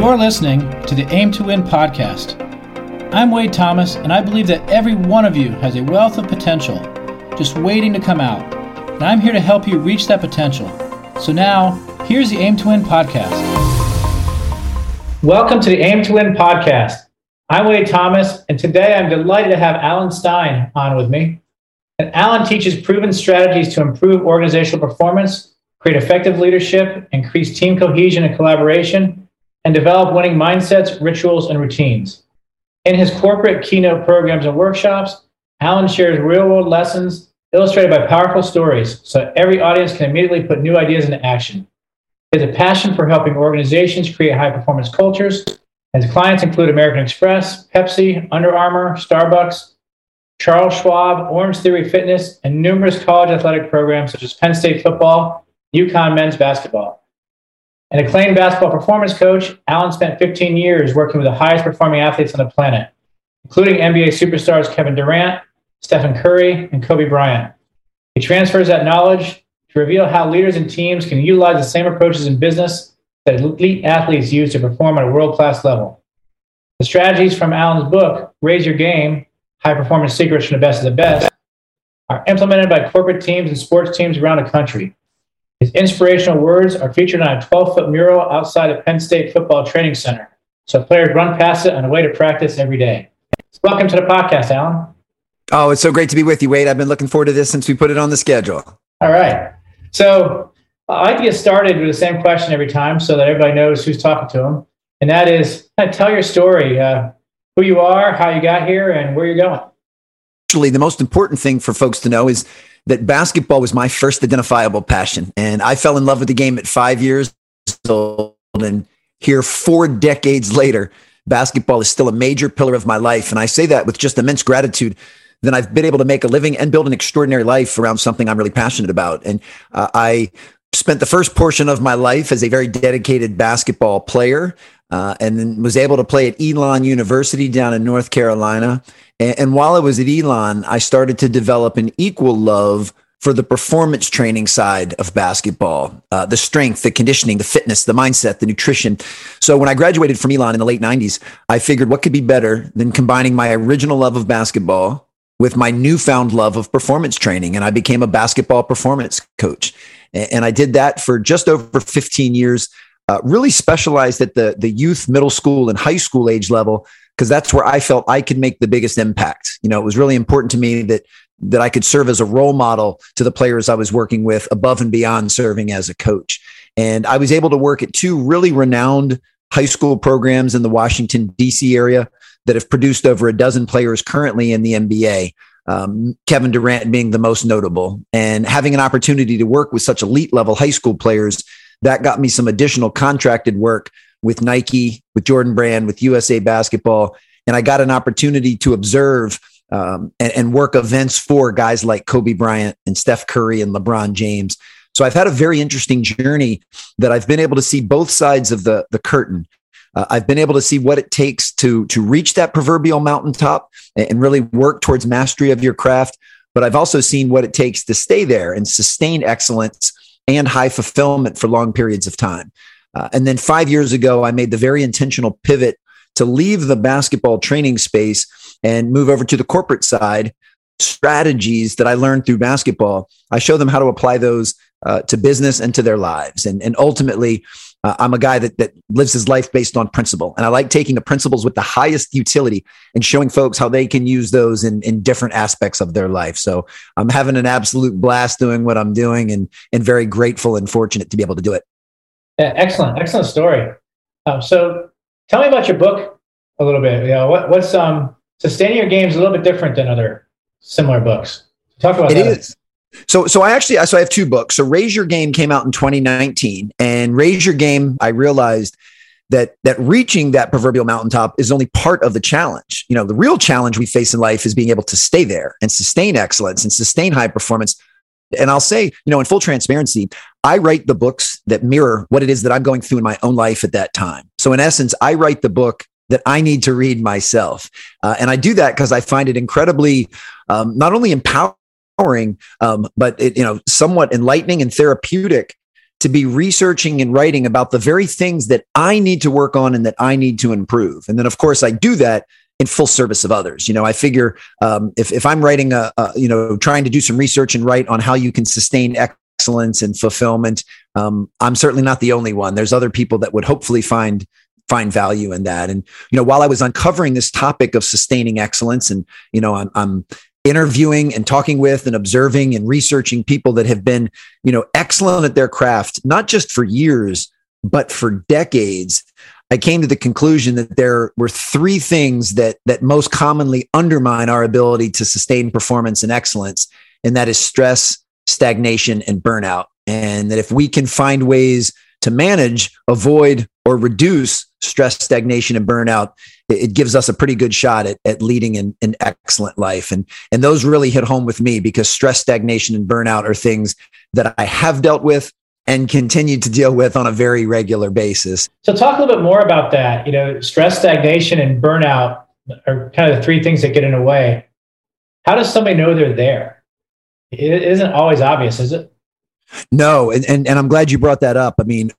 You're listening to the Aim to Win podcast. I'm Wade Thomas, and I believe that every one of you has a wealth of potential just waiting to come out. And I'm here to help you reach that potential. So now, here's the Aim to Win podcast. Welcome to the Aim to Win podcast. I'm Wade Thomas, and today I'm delighted to have Alan Stein on with me. And Alan teaches proven strategies to improve organizational performance, create effective leadership, increase team cohesion and collaboration, and develop winning mindsets, rituals, and routines. In his corporate keynote programs and workshops, Alan shares real world lessons illustrated by powerful stories so every audience can immediately put new ideas into action. He has a passion for helping organizations create high performance cultures. His clients include American Express, Pepsi, Under Armour, Starbucks, Charles Schwab, Orange Theory Fitness, and numerous college athletic programs such as Penn State football, UConn men's basketball. An acclaimed basketball performance coach, Alan spent 15 years working with the highest performing athletes on the planet, including NBA superstars Kevin Durant, Stephen Curry, and Kobe Bryant. He transfers that knowledge to reveal how leaders and teams can utilize the same approaches in business that elite athletes use to perform at a world class level. The strategies from Alan's book, Raise Your Game High Performance Secrets from the Best of the Best, are implemented by corporate teams and sports teams around the country. His inspirational words are featured on a 12 foot mural outside of Penn State Football Training Center, so players run past it on the way to practice every day. Welcome to the podcast, Alan. Oh, it's so great to be with you, Wade. I've been looking forward to this since we put it on the schedule. All right. So I like to get started with the same question every time so that everybody knows who's talking to them. And that is tell your story, uh, who you are, how you got here, and where you're going. Actually, the most important thing for folks to know is that basketball was my first identifiable passion. And I fell in love with the game at five years old. And here, four decades later, basketball is still a major pillar of my life. And I say that with just immense gratitude that I've been able to make a living and build an extraordinary life around something I'm really passionate about. And uh, I spent the first portion of my life as a very dedicated basketball player. Uh, and then was able to play at Elon University down in North Carolina. And, and while I was at Elon, I started to develop an equal love for the performance training side of basketball, uh, the strength, the conditioning, the fitness, the mindset, the nutrition. So when I graduated from Elon in the late 90s, I figured what could be better than combining my original love of basketball with my newfound love of performance training. And I became a basketball performance coach. And I did that for just over 15 years, uh, really specialized at the, the youth, middle school, and high school age level because that's where I felt I could make the biggest impact. You know, it was really important to me that that I could serve as a role model to the players I was working with above and beyond serving as a coach. And I was able to work at two really renowned high school programs in the Washington, D.C. area that have produced over a dozen players currently in the NBA. Um, Kevin Durant being the most notable, and having an opportunity to work with such elite level high school players that got me some additional contracted work with Nike, with Jordan Brand, with USA Basketball. And I got an opportunity to observe um, and, and work events for guys like Kobe Bryant and Steph Curry and LeBron James. So I've had a very interesting journey that I've been able to see both sides of the, the curtain. Uh, I've been able to see what it takes to, to reach that proverbial mountaintop and, and really work towards mastery of your craft. But I've also seen what it takes to stay there and sustain excellence and high fulfillment for long periods of time. Uh, and then five years ago, I made the very intentional pivot to leave the basketball training space and move over to the corporate side. Strategies that I learned through basketball, I show them how to apply those uh, to business and to their lives. And, and ultimately, uh, I'm a guy that, that lives his life based on principle. And I like taking the principles with the highest utility and showing folks how they can use those in, in different aspects of their life. So I'm having an absolute blast doing what I'm doing and, and very grateful and fortunate to be able to do it. Yeah, excellent, excellent story. Um, so, tell me about your book a little bit. You know, what, what's um, sustaining your game is a little bit different than other similar books. Talk about it that. is. So, so I actually, so I have two books. So, Raise Your Game came out in 2019, and Raise Your Game, I realized that that reaching that proverbial mountaintop is only part of the challenge. You know, the real challenge we face in life is being able to stay there and sustain excellence and sustain high performance and I'll say, you know, in full transparency, I write the books that mirror what it is that I'm going through in my own life at that time. So, in essence, I write the book that I need to read myself. Uh, and I do that because I find it incredibly um, not only empowering, um, but it, you know, somewhat enlightening and therapeutic to be researching and writing about the very things that I need to work on and that I need to improve. And then, of course, I do that in full service of others. You know, I figure um, if, if I'm writing a, a, you know, trying to do some research and write on how you can sustain excellence and fulfillment, um, I'm certainly not the only one. There's other people that would hopefully find find value in that. And you know, while I was uncovering this topic of sustaining excellence, and you know, I'm, I'm interviewing and talking with and observing and researching people that have been, you know, excellent at their craft, not just for years, but for decades. I came to the conclusion that there were three things that that most commonly undermine our ability to sustain performance and excellence, and that is stress, stagnation, and burnout. And that if we can find ways to manage, avoid, or reduce stress, stagnation, and burnout, it, gives us a pretty good shot at, at leading an, an excellent life. And, and those really hit home with me because stress, stagnation, and burnout are things that I have dealt with and continue to deal with on a very regular basis. So, talk a little bit more about that. You know, stress, stagnation, and burnout are kind of the three things that get in the way. How does somebody know they're there? It isn't always obvious, is it? No, and, and and I'm glad you brought that up. I mean,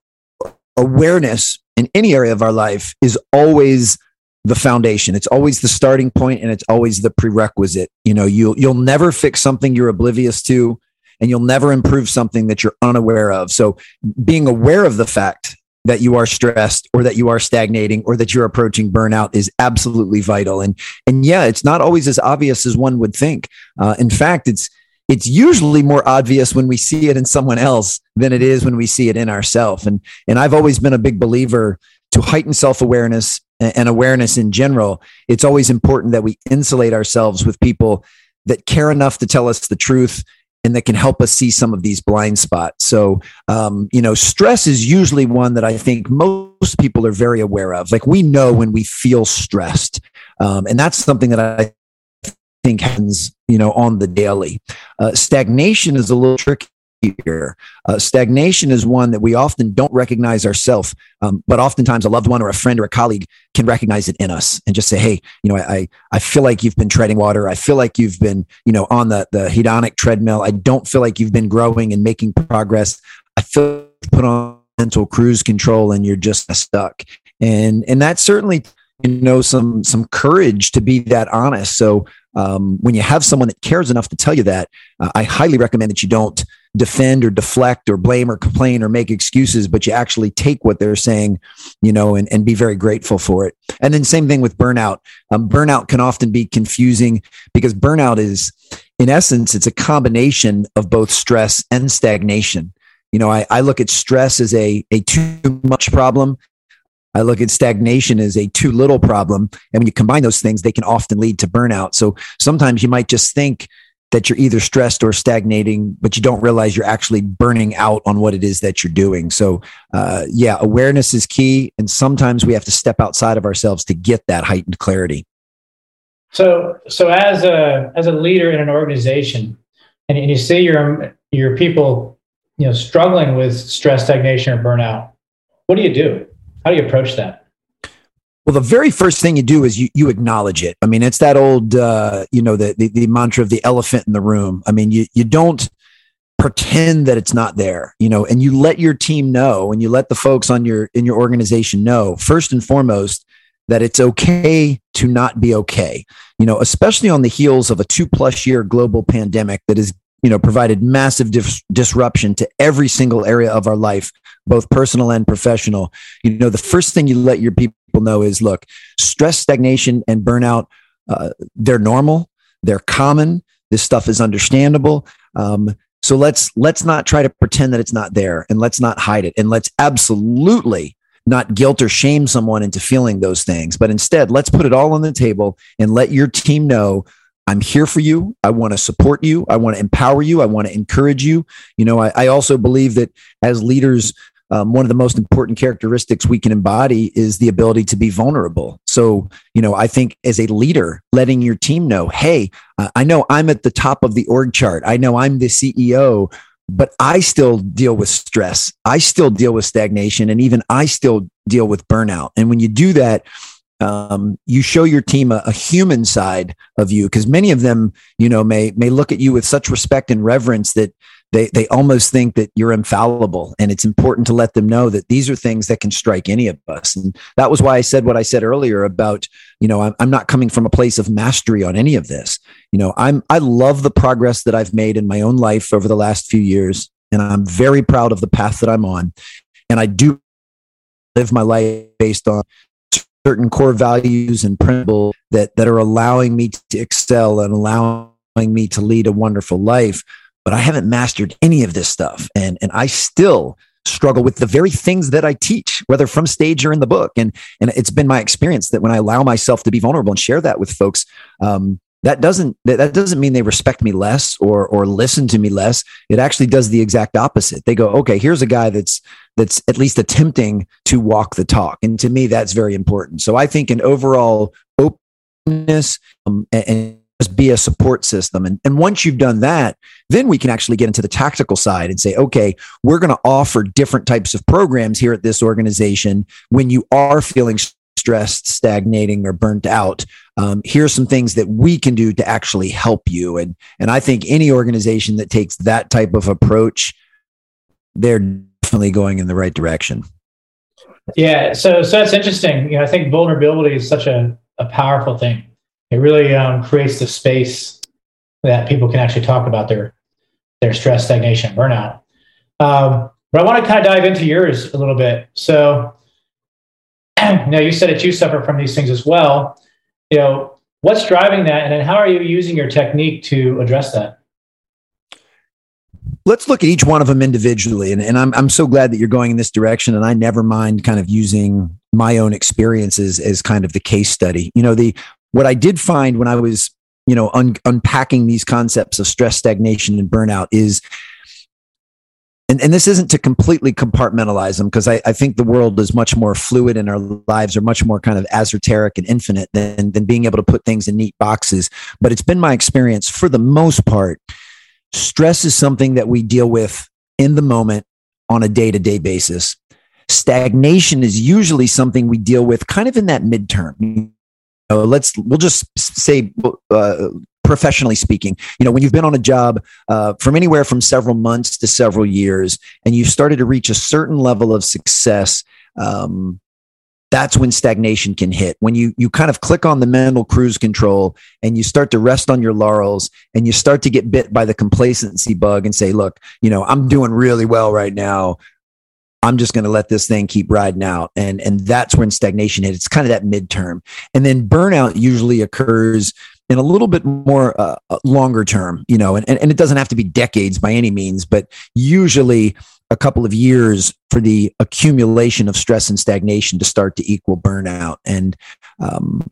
awareness in any area of our life is always the foundation. It's always the starting point and it's always the prerequisite. You know, you'll you'll never fix something you're oblivious to and you'll never improve something that you're unaware of. So being aware of the fact that you are stressed or that you are stagnating or that you're approaching burnout is absolutely vital. And and yeah, it's not always as obvious as one would think. Uh, in fact, it's it's usually more obvious when we see it in someone else than it is when we see it in ourselves. And and I've always been a big believer to heighten self-awareness and awareness in general. It's always important that we insulate ourselves with people that care enough to tell us the truth and that can help us see some of these blind spots. So, um, you know, stress is usually one that I think most people are very aware of. Like we know when we feel stressed, um, and that's something that I think happens, you know, on the daily. Uh, stagnation is a little trickier. Uh, stagnation is one that we often don't recognize ourselves, um, but oftentimes a loved one or a friend or a colleague can recognize it in us and just say, "Hey, you know, I I feel like you've been treading water. I feel like you've been, you know, on the the hedonic treadmill. I don't feel like you've been growing and making progress. I feel like put on mental cruise control and you're just stuck." And and that's certainly you know some some courage to be that honest so um, when you have someone that cares enough to tell you that, uh, I highly recommend that you don't defend or deflect or blame or complain or make excuses, but you actually take what they're saying, you know, and, and be very grateful for it. And then same thing with burnout. Um, burnout can often be confusing because burnout is, in essence, it's a combination of both stress and stagnation. You know, I, I look at stress as a, a too much problem I look at stagnation as a too little problem. And when you combine those things, they can often lead to burnout. So sometimes you might just think that you're either stressed or stagnating, but you don't realize you're actually burning out on what it is that you're doing. So, uh, yeah, awareness is key. And sometimes we have to step outside of ourselves to get that heightened clarity. So, so as a as a leader in an organization, and, and you see your your people, you know, struggling with stress, stagnation, or burnout, what do you do? How do you approach that? Well, the very first thing you do is you, you acknowledge it. I mean, it's that old, uh, you know, the, the, the mantra of the elephant in the room. I mean, you, you don't pretend that it's not there, you know, and you let your team know and you let the folks on your, in your organization know first and foremost that it's okay to not be okay, you know, especially on the heels of a two plus year global pandemic that has, you know, provided massive dis- disruption to every single area of our life both personal and professional. You know, the first thing you let your people know is look, stress, stagnation, and burnout, uh, they're normal, they're common. This stuff is understandable. Um, so let's let's not try to pretend that it's not there, and let's not hide it, and let's absolutely not guilt or shame someone into feeling those things, but instead let's put it all on the table and let your team know I'm here for you. I want to support you. I want to empower you. I want to encourage you. You know, I, I also believe that as leaders, um, one of the most important characteristics we can embody is the ability to be vulnerable. So, you know, I think as a leader, letting your team know, hey, uh, I know I'm at the top of the org chart. I know I'm the CEO, but I still deal with stress. I still deal with stagnation, and even I still deal with burnout. And when you do that, um, you show your team a, a human side of you because many of them, you know, may may look at you with such respect and reverence that they they almost think that you're infallible and it's important to let them know that these are things that can strike any of us. And that was why i said what i said earlier about you know i'm, I'm not coming from a place of mastery on any of this. You know i'm i love the progress that i've made in my own life over the last few years and i'm very proud of the path that i'm on. And i do live my life based on certain core values and principles that that are allowing me to excel and allowing me to lead a wonderful life but I haven't mastered any of this stuff. And, and I still struggle with the very things that I teach, whether from stage or in the book. And, and it's been my experience that when I allow myself to be vulnerable and share that with folks, um, that doesn't that, doesn't mean they respect me less or or listen to me less. It actually does the exact opposite. They go, okay, here's a guy that's that's at least attempting to walk the talk, and to me, that's very important. So I think an overall openness um, and be a support system. And, and once you've done that, then we can actually get into the tactical side and say, okay, we're going to offer different types of programs here at this organization when you are feeling stressed, stagnating, or burnt out. Um, are some things that we can do to actually help you. And, and I think any organization that takes that type of approach, they're definitely going in the right direction. Yeah, so so that's interesting. You know, I think vulnerability is such a, a powerful thing it really um, creates the space that people can actually talk about their their stress, stagnation, burnout. Um, but I want to kind of dive into yours a little bit. So, know, you said that you suffer from these things as well. You know, what's driving that, and then how are you using your technique to address that? let's look at each one of them individually. And, and I'm, I'm so glad that you're going in this direction. And I never mind kind of using my own experiences as kind of the case study. You know, the what I did find when I was, you know, un- unpacking these concepts of stress, stagnation, and burnout is, and, and this isn't to completely compartmentalize them because I, I think the world is much more fluid and our lives are much more kind of esoteric and infinite than, than being able to put things in neat boxes. But it's been my experience for the most part, stress is something that we deal with in the moment on a day to day basis. Stagnation is usually something we deal with kind of in that midterm know, let's we'll just say uh, professionally speaking you know when you've been on a job uh, from anywhere from several months to several years and you've started to reach a certain level of success um, that's when stagnation can hit when you you kind of click on the mental cruise control and you start to rest on your laurels and you start to get bit by the complacency bug and say look you know i'm doing really well right now I'm just going to let this thing keep riding out. And, and that's when stagnation hits. It's kind of that midterm. And then burnout usually occurs in a little bit more uh, uh, longer term, you know, and, and it doesn't have to be decades by any means, but usually a couple of years for the accumulation of stress and stagnation to start to equal burnout. And um,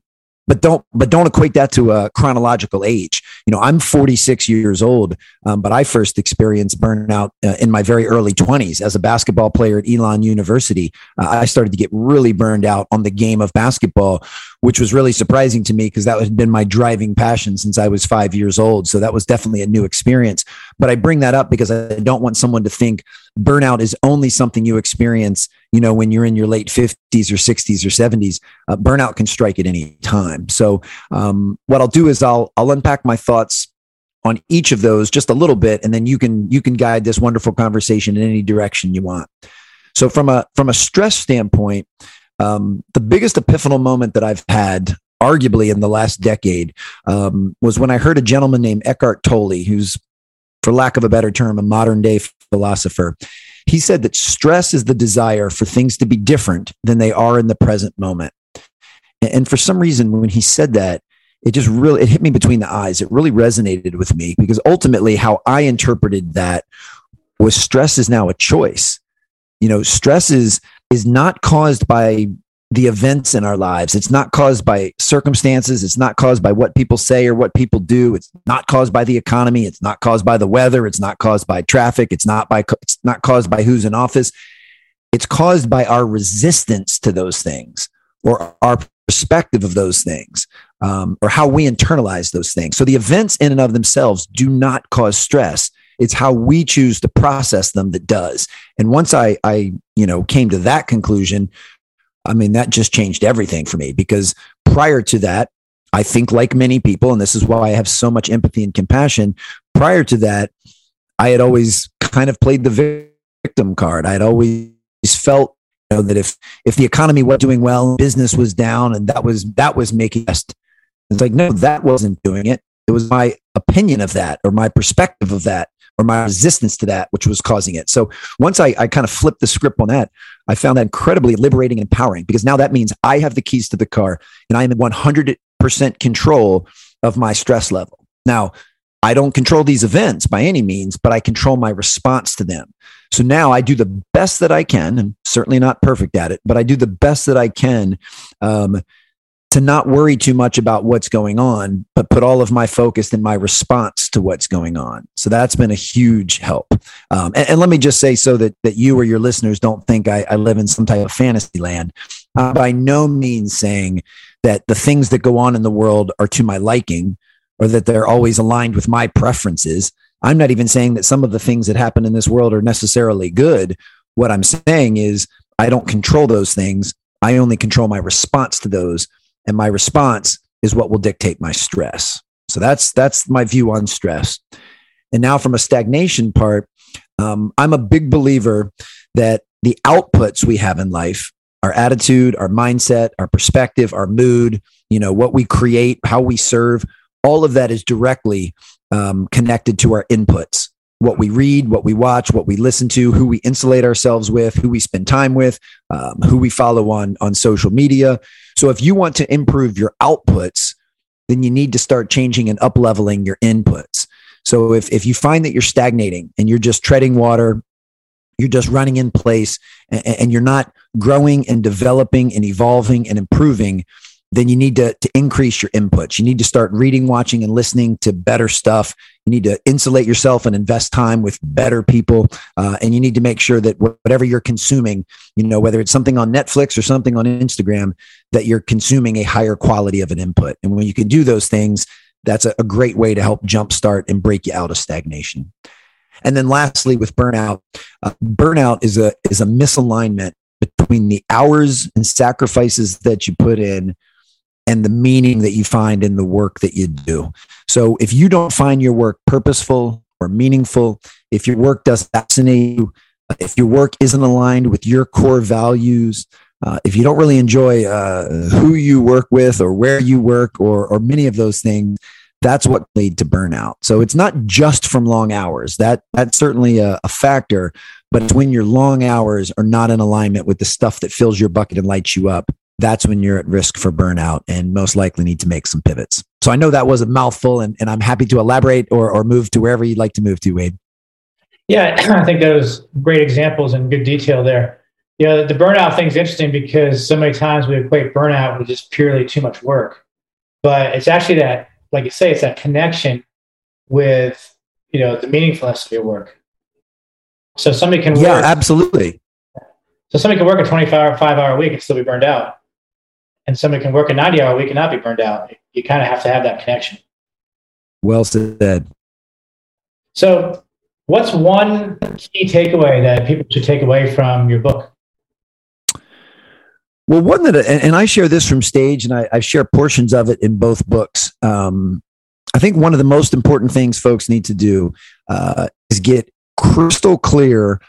but don't but don't equate that to a chronological age you know i'm 46 years old um, but i first experienced burnout uh, in my very early 20s as a basketball player at elon university uh, i started to get really burned out on the game of basketball which was really surprising to me because that had been my driving passion since I was five years old. So that was definitely a new experience. But I bring that up because I don't want someone to think burnout is only something you experience, you know, when you're in your late 50s or 60s or 70s. Uh, burnout can strike at any time. So um, what I'll do is I'll I'll unpack my thoughts on each of those just a little bit, and then you can you can guide this wonderful conversation in any direction you want. So from a from a stress standpoint, um, the biggest epiphanal moment that I've had, arguably in the last decade, um, was when I heard a gentleman named Eckhart Tolle, who's, for lack of a better term, a modern day philosopher. He said that stress is the desire for things to be different than they are in the present moment. And for some reason, when he said that, it just really it hit me between the eyes. It really resonated with me because ultimately, how I interpreted that was stress is now a choice. You know, stress is is not caused by the events in our lives. It's not caused by circumstances. It's not caused by what people say or what people do. It's not caused by the economy. It's not caused by the weather. It's not caused by traffic. It's not by it's not caused by who's in office. It's caused by our resistance to those things or our perspective of those things um, or how we internalize those things. So the events in and of themselves do not cause stress. It's how we choose to process them that does. And once I, I, you know, came to that conclusion, I mean, that just changed everything for me because prior to that, I think like many people, and this is why I have so much empathy and compassion. Prior to that, I had always kind of played the victim card. I had always felt you know, that if if the economy was doing well, business was down, and that was that was making us. It's like no, that wasn't doing it. It was my opinion of that, or my perspective of that, or my resistance to that, which was causing it. So once I, I kind of flipped the script on that, I found that incredibly liberating and empowering because now that means I have the keys to the car and I am in 100% control of my stress level. Now, I don't control these events by any means, but I control my response to them. So now I do the best that I can, and certainly not perfect at it, but I do the best that I can um, to not worry too much about what's going on, but put all of my focus in my response to what's going on. So that's been a huge help. Um, and, and, let me just say so that, that you or your listeners don't think I, I live in some type of fantasy land. Uh, by no means saying that the things that go on in the world are to my liking or that they're always aligned with my preferences. I'm not even saying that some of the things that happen in this world are necessarily good. What I'm saying is I don't control those things. I only control my response to those. And my response is what will dictate my stress. So that's that's my view on stress. And now from a stagnation part, um, I'm a big believer that the outputs we have in life, our attitude, our mindset, our perspective, our mood, you know, what we create, how we serve, all of that is directly um, connected to our inputs what we read, what we watch, what we listen to, who we insulate ourselves with, who we spend time with, um, who we follow on on social media. So if you want to improve your outputs, then you need to start changing and up leveling your inputs. So if if you find that you're stagnating and you're just treading water, you're just running in place and, and you're not growing and developing and evolving and improving, then you need to, to increase your inputs. You need to start reading, watching, and listening to better stuff. You need to insulate yourself and invest time with better people. Uh, and you need to make sure that whatever you're consuming, you know, whether it's something on Netflix or something on Instagram, that you're consuming a higher quality of an input. And when you can do those things, that's a, a great way to help jumpstart and break you out of stagnation. And then lastly, with burnout, uh, burnout is a is a misalignment between the hours and sacrifices that you put in and the meaning that you find in the work that you do. So if you don't find your work purposeful or meaningful, if your work doesn't fascinate you, if your work isn't aligned with your core values, uh, if you don't really enjoy uh, who you work with or where you work or, or many of those things, that's what lead to burnout. So it's not just from long hours. That that's certainly a, a factor, but it's when your long hours are not in alignment with the stuff that fills your bucket and lights you up that's when you're at risk for burnout and most likely need to make some pivots. So I know that was a mouthful and, and I'm happy to elaborate or, or move to wherever you'd like to move to, Wade. Yeah, I think those great examples and good detail there. You know, the burnout thing is interesting because so many times we equate burnout with just purely too much work. But it's actually that, like you say, it's that connection with, you know, the meaningfulness of your work. So somebody can work Yeah, work, absolutely. So somebody can work a 25 five hour week and still be burned out and somebody can work a 90 hour week and not be burned out. You kind of have to have that connection. Well said. So, what's one key takeaway that people should take away from your book? Well, one that, and I share this from stage, and I, I share portions of it in both books. Um, I think one of the most important things folks need to do uh, is get crystal clear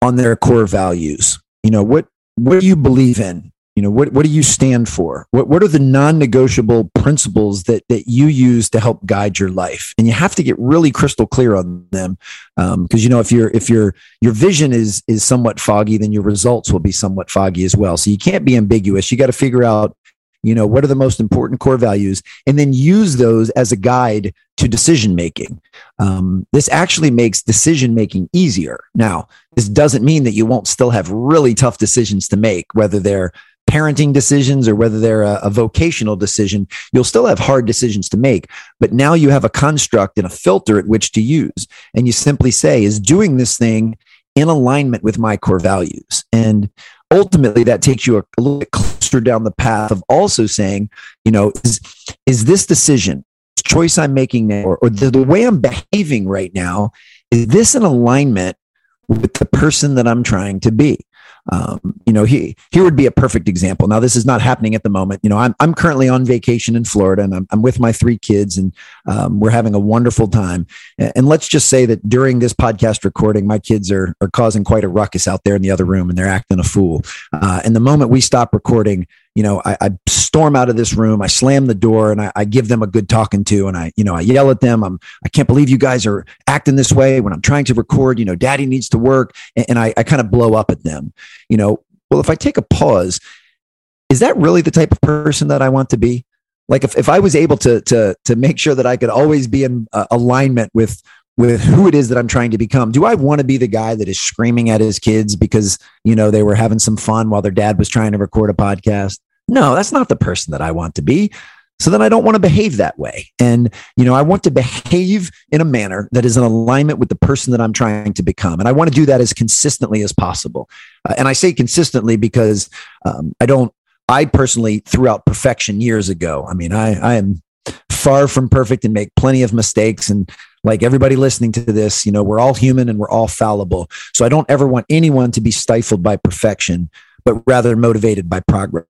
on their core values. You know what what do you believe in? You know what what do you stand for? What what are the non-negotiable principles that that you use to help guide your life? And you have to get really crystal clear on them because um, you know if your if your your vision is is somewhat foggy then your results will be somewhat foggy as well. So you can't be ambiguous. You got to figure out you know what are the most important core values and then use those as a guide to decision making um, this actually makes decision making easier. Now this doesn't mean that you won't still have really tough decisions to make whether they're parenting decisions or whether they're a, a, vocational decision, you'll still have hard decisions to make. But now you have a construct and a filter at which to use. And you simply say, is doing this thing in alignment with my core values? And ultimately, that takes you a, a little bit closer down the path of also saying, you know, is, is this decision, choice I'm making now, or, or the, the way I'm behaving right now, is this in alignment with the person that I'm trying to be? Um, you know, he, here would be a perfect example. Now, this is not happening at the moment. You know, I'm, I'm currently on vacation in Florida and I'm, I'm with my three kids and um, we're having a wonderful time. And let's just say that during this podcast recording, my kids are, are causing quite a ruckus out there in the other room and they're acting a fool. Uh, and the moment we stop recording, you know, I, I, storm out of this room, I slam the door and I, I, give them a good talking to. And I, you know, I yell at them. I'm, I can't believe you guys are acting this way when I'm trying to record, you know, daddy needs to work. And, and I, I kind of blow up at them, you know, well, if I take a pause, is that really the type of person that I want to be? Like if, if I was able to, to, to make sure that I could always be in uh, alignment with, with who it is that I'm trying to become. Do I want to be the guy that is screaming at his kids because, you know, they were having some fun while their dad was trying to record a podcast? No, that's not the person that I want to be. So then I don't want to behave that way. And, you know, I want to behave in a manner that is in alignment with the person that I'm trying to become. And I want to do that as consistently as possible. Uh, and I say consistently because um, I don't, I personally threw out perfection years ago. I mean, I, I am far from perfect and make plenty of mistakes. And like everybody listening to this, you know, we're all human and we're all fallible. So I don't ever want anyone to be stifled by perfection, but rather motivated by progress.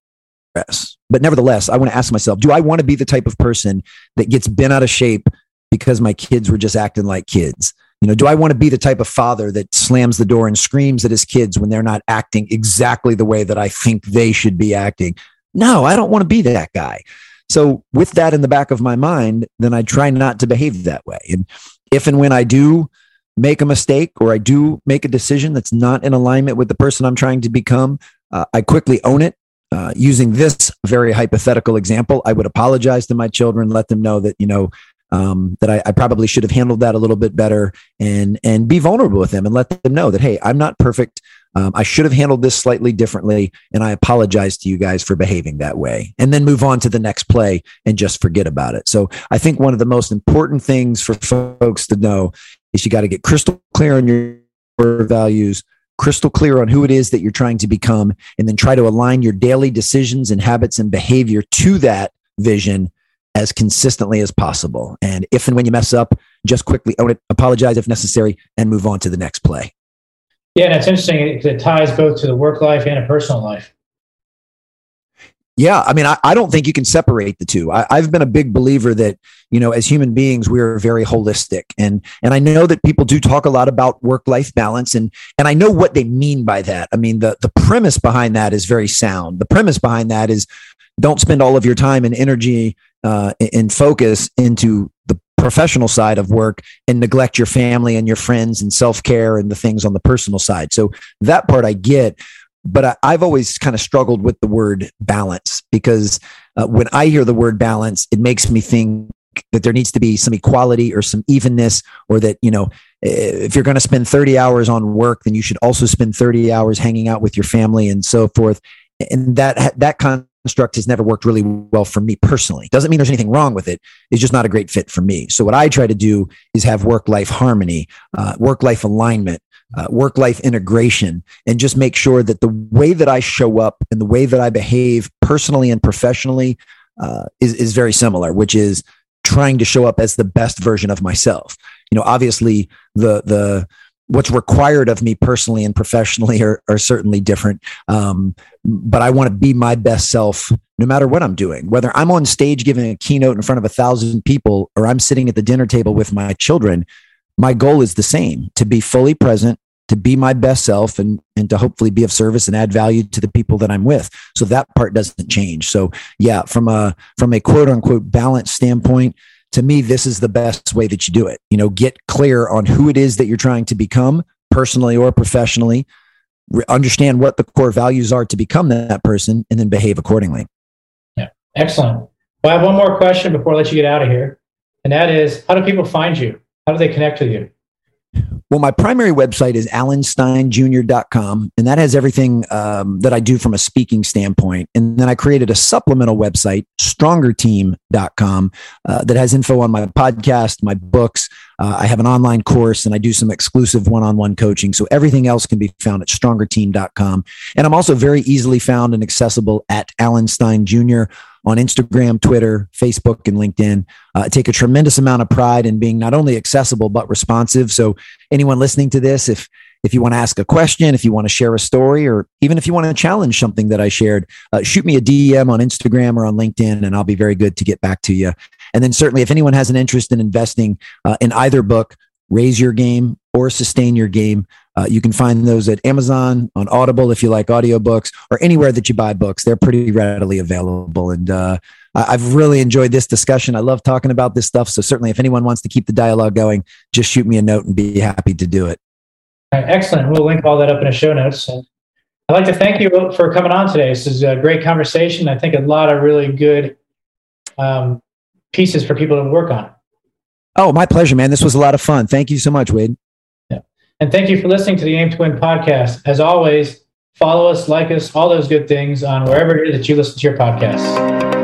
But nevertheless, I want to ask myself, do I want to be the type of person that gets bent out of shape because my kids were just acting like kids? You know, do I want to be the type of father that slams the door and screams at his kids when they're not acting exactly the way that I think they should be acting? No, I don't want to be that guy. So, with that in the back of my mind, then I try not to behave that way. And if and when I do make a mistake or I do make a decision that's not in alignment with the person I'm trying to become, uh, I quickly own it. Uh, using this very hypothetical example, I would apologize to my children, let them know that, you know, um, that I, I, probably should have handled that a little bit better and and be vulnerable with them and let them know that hey i'm not perfect um, I should have handled this slightly differently, and I apologize to you guys for behaving that way. And then move on to the next play and just forget about it. So I think one of the most important things for folks to know is you got to get crystal clear on your values, crystal clear on who it is that you're trying to become, and then try to align your daily decisions and habits and behavior to that vision as consistently as possible. And if and when you mess up, just quickly own it, apologize if necessary, and move on to the next play. Yeah, and it's interesting because it ties both to the work life and a personal life. Yeah, I mean, I, I don't think you can separate the two. I, I've been a big believer that you know, as human beings, we're very holistic, and and I know that people do talk a lot about work life balance, and and I know what they mean by that. I mean, the the premise behind that is very sound. The premise behind that is don't spend all of your time and energy uh, and focus into the professional side of work and neglect your family and your friends and self care and the things on the personal side. So that part I get. But I, have always kind of struggled with the word balance because uh, when I hear the word balance, it makes me think that there needs to be some equality or some evenness or that you know if you're going to spend 30 hours on work then you should also spend 30 hours hanging out with your family and so forth and that that construct has never worked really well for me personally. Doesn't mean there's anything wrong with it. It's just not a great fit for me. So what I try to do is have work life harmony, uh, work life alignment, uh, work life integration, and just make sure that the way that I show up and the way that I behave personally and professionally uh, is is very similar, which is trying to show up as the best version of myself. You know, obviously the the what's required of me personally and professionally are, are certainly different. Um, but I want to be my best self no matter what I'm doing, whether I'm on stage giving a keynote in front of a thousand people or I'm sitting at the dinner table with my children. My goal is the same to be fully present, to be my best self and, and to hopefully be of service and add value to the people that I'm with. So that part doesn't change. So yeah, from a, from a quote unquote balance standpoint, to me, this is the best way that you do it. You know, get clear on who it is that you're trying to become personally or professionally, understand what the core values are to become that person, and then behave accordingly. Yeah, excellent. Well, I have one more question before I let you get out of here. And that is how do people find you? How do they connect with you? Well, my primary website is alansteinjr.com, and that has everything um, that I do from a speaking standpoint. And then I created a supplemental website, strongerteam.com, uh, that has info on my podcast, my books. Uh, I have an online course, and I do some exclusive one on one coaching. So everything else can be found at strongerteam.com. And I'm also very easily found and accessible at Alan Stein Jr on Instagram, Twitter, Facebook, and LinkedIn. Uh, take a tremendous amount of pride in being not only accessible but responsive. So anyone listening to this, if if you want to ask a question, if you want to share a story, or even if you want to challenge something that I shared, uh, shoot me a DM on Instagram or on LinkedIn, and I'll be very good to get back to you. And then certainly, if anyone has an interest in investing uh, in either book, Raise Your Game or Sustain Your Game, uh, you can find those at Amazon, on Audible if you like audiobooks, or anywhere that you buy books. They're pretty readily available. And uh, I've really enjoyed this discussion. I love talking about this stuff. So certainly, if anyone wants to keep the dialogue going, just shoot me a note and be happy to do it. Right, excellent. We'll link all that up in the show notes. And I'd like to thank you for coming on today. This is a great conversation. I think a lot of really good um, pieces for people to work on. Oh, my pleasure, man. This was a lot of fun. Thank you so much, Wade. And thank you for listening to the Aim to Win podcast. As always, follow us, like us, all those good things on wherever it is that you listen to your podcasts.